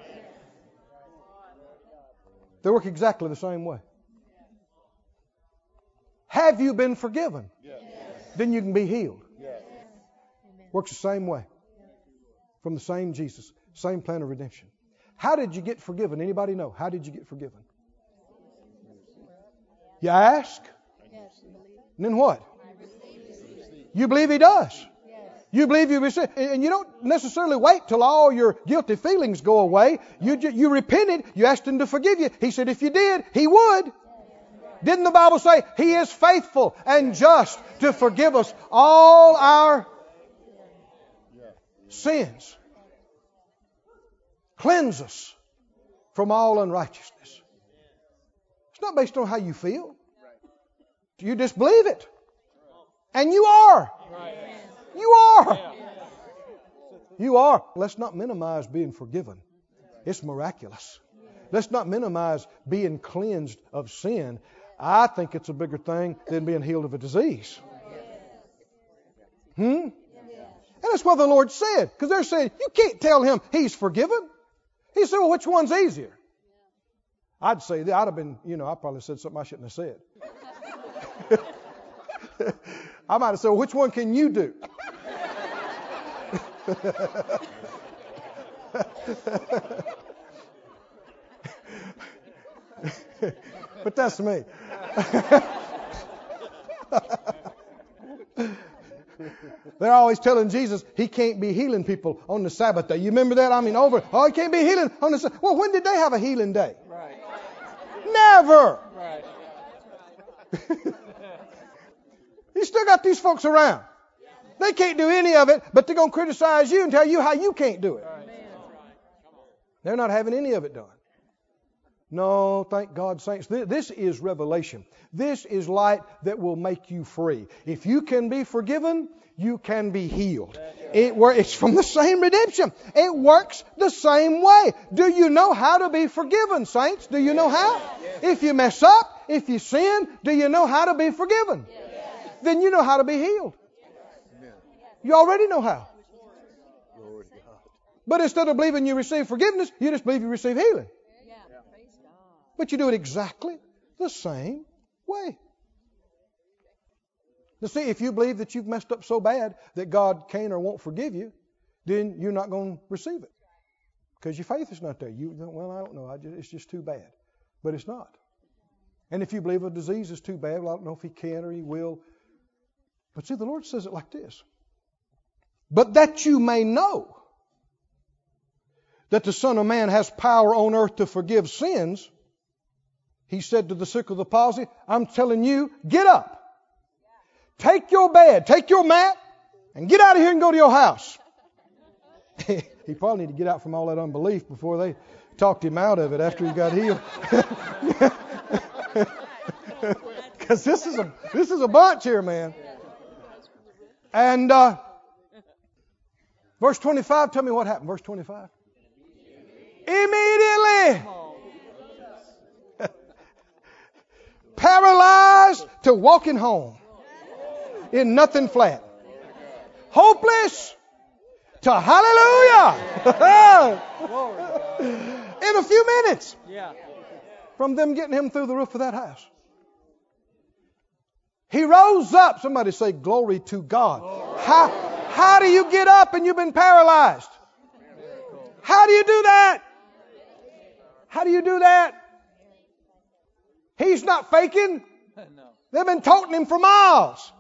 They work exactly the same way. Have you been forgiven? Yes. Then you can be healed. Yes. Works the same way. From the same Jesus, same plan of redemption. How did you get forgiven? Anybody know? How did you get forgiven? You ask, and then what? You believe He does. You believe you receive, and you don't necessarily wait till all your guilty feelings go away. You ju- you repented. You asked Him to forgive you. He said if you did, He would. Didn't the Bible say He is faithful and just to forgive us all our sins? Cleanse us from all unrighteousness. Not based on how you feel. You just believe it. And you are. You are. You are. Let's not minimize being forgiven. It's miraculous. Let's not minimize being cleansed of sin. I think it's a bigger thing than being healed of a disease. Hmm? And that's what the Lord said. Because they're saying, you can't tell him he's forgiven. He said, well, which one's easier? I'd say, that. I'd have been, you know, I probably said something I shouldn't have said. I might have said, well, which one can you do? but that's me. They're always telling Jesus he can't be healing people on the Sabbath day. You remember that? I mean, over. Oh, he can't be healing on the Sabbath. Well, when did they have a healing day? Right. Never. Right. You still got these folks around. They can't do any of it, but they're going to criticize you and tell you how you can't do it. They're not having any of it done. No, thank God, saints. This is revelation. This is light that will make you free. If you can be forgiven, you can be healed. It wor- it's from the same redemption. It works the same way. Do you know how to be forgiven, saints? Do you know how? If you mess up, if you sin, do you know how to be forgiven? Then you know how to be healed. You already know how. Glory to God. But instead of believing you receive forgiveness, you just believe you receive healing. But you do it exactly the same way. Now, see, if you believe that you've messed up so bad that God can or won't forgive you, then you're not going to receive it because your faith is not there. You well, I don't know. I just, it's just too bad, but it's not. And if you believe a disease is too bad, well, I don't know if He can or He will. But see, the Lord says it like this: "But that you may know that the Son of Man has power on earth to forgive sins." He said to the sick of the palsy, I'm telling you, get up. Take your bed, take your mat, and get out of here and go to your house. he probably need to get out from all that unbelief before they talked him out of it after he got healed. Because this is a this is a bunch here, man. And uh, verse 25, tell me what happened. Verse 25. Immediately, paralyzed to walking home in nothing flat, hopeless to hallelujah. in a few minutes from them getting him through the roof of that house. He rose up. Somebody say, Glory to God. How, how do you get up and you've been paralyzed? How do you do that? How do you do that? He's not faking. They've been toting him for miles.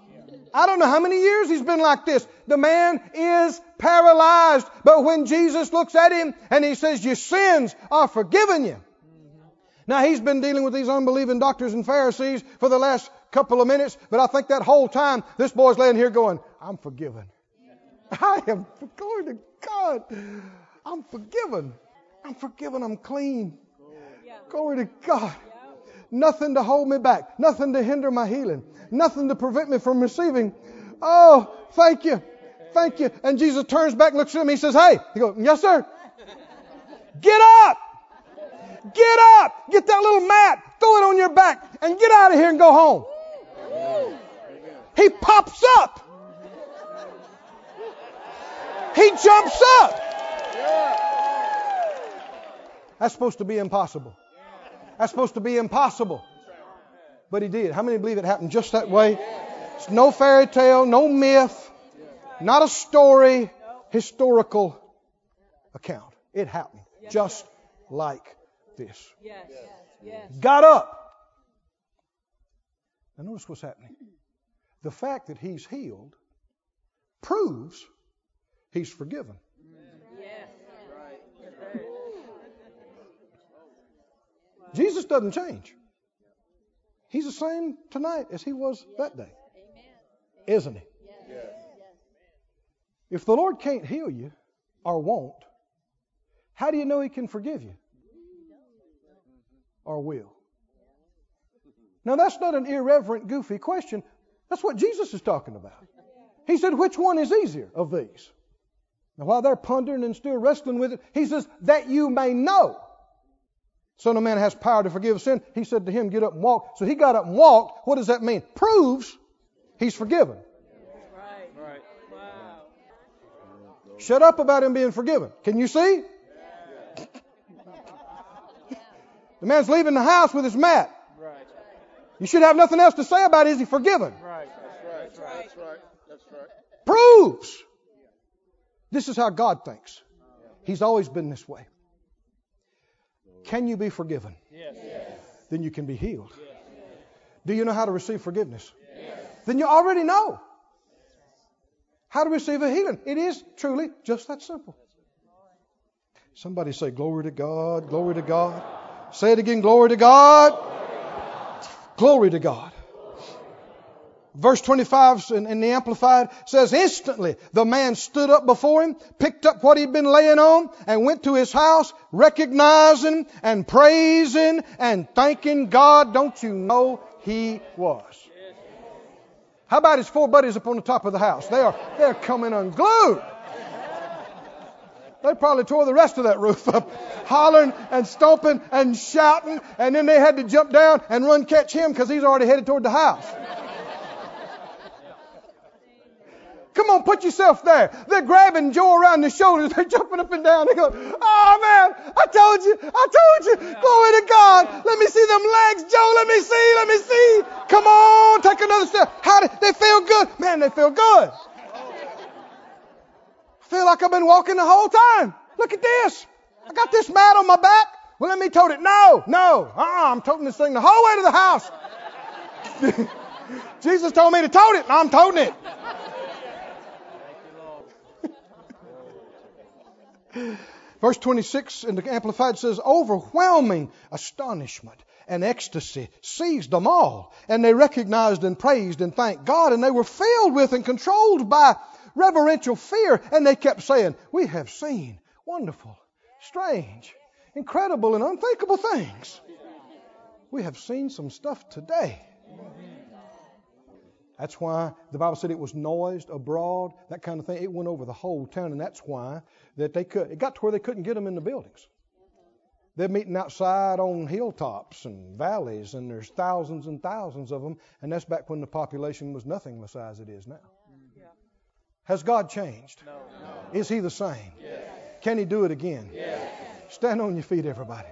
I don't know how many years he's been like this. The man is paralyzed. But when Jesus looks at him and he says, Your sins are forgiven you. Mm-hmm. Now he's been dealing with these unbelieving doctors and Pharisees for the last couple of minutes, but I think that whole time this boy's laying here going, I'm forgiven. I am, glory to God. I'm forgiven. I'm forgiven. I'm clean. Glory to God. Nothing to hold me back. Nothing to hinder my healing. Nothing to prevent me from receiving. Oh, thank you. Thank you. And Jesus turns back and looks at him. He says, Hey. He goes, Yes, sir. Get up. Get up. Get that little mat. Throw it on your back and get out of here and go home. He pops up. He jumps up. That's supposed to be impossible. That's supposed to be impossible. But he did. How many believe it happened just that way? It's no fairy tale, no myth, not a story, historical account. It happened just like this. Got up. Now notice what's happening. The fact that he's healed proves he's forgiven. Jesus doesn't change. He's the same tonight as he was that day. Isn't he? If the Lord can't heal you or won't, how do you know he can forgive you? Or will? Now, that's not an irreverent, goofy question. That's what Jesus is talking about. He said, Which one is easier of these? Now, while they're pondering and still wrestling with it, he says, That you may know. Son of Man has power to forgive sin. He said to him, Get up and walk. So he got up and walked. What does that mean? Proves he's forgiven. Right. Right. Wow. Shut up about him being forgiven. Can you see? The man's leaving the house with his mat. Right. You should have nothing else to say about it. Is he forgiven? Right. That's right. That's right. That's right. Proves. This is how God thinks. He's always been this way. Can you be forgiven? Yes. Then you can be healed. Do you know how to receive forgiveness? Yes. Then you already know how to receive a healing. It is truly just that simple. Somebody say, Glory to God, glory to God. Say it again, glory to God. Glory to God. Verse 25 in, in the Amplified says, Instantly the man stood up before him, picked up what he'd been laying on, and went to his house, recognizing and praising and thanking God. Don't you know he was? How about his four buddies up on the top of the house? They are they're coming unglued. They probably tore the rest of that roof up, hollering and stomping and shouting, and then they had to jump down and run catch him because he's already headed toward the house. Come on, put yourself there. They're grabbing Joe around the shoulders. They're jumping up and down. They go, Oh man, I told you, I told you. Glory to God. Let me see them legs, Joe. Let me see, let me see. Come on, take another step. How do they feel good? Man, they feel good. I feel like I've been walking the whole time. Look at this. I got this mat on my back. Well, let me tote it. No, no. Uh-uh, I'm toting this thing the whole way to the house. Jesus told me to tote it, and I'm toting it. Verse 26 in the Amplified says, overwhelming astonishment and ecstasy seized them all. And they recognized and praised and thanked God. And they were filled with and controlled by reverential fear. And they kept saying, We have seen wonderful, strange, incredible, and unthinkable things. We have seen some stuff today. That's why the Bible said it was noised abroad, that kind of thing. It went over the whole town, and that's why that they could. It got to where they couldn't get them in the buildings. They're meeting outside on hilltops and valleys, and there's thousands and thousands of them, and that's back when the population was nothing the size it is now. Has God changed? No. Is He the same? Yes. Can He do it again? Yes. Stand on your feet, everybody.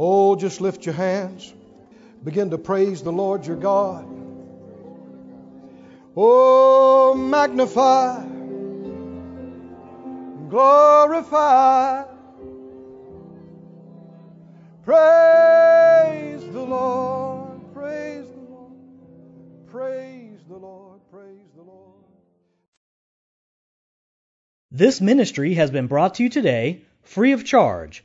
Oh, just lift your hands. Begin to praise the Lord your God. Oh, magnify, glorify, praise the Lord, praise the Lord, praise the Lord, praise the Lord. This ministry has been brought to you today free of charge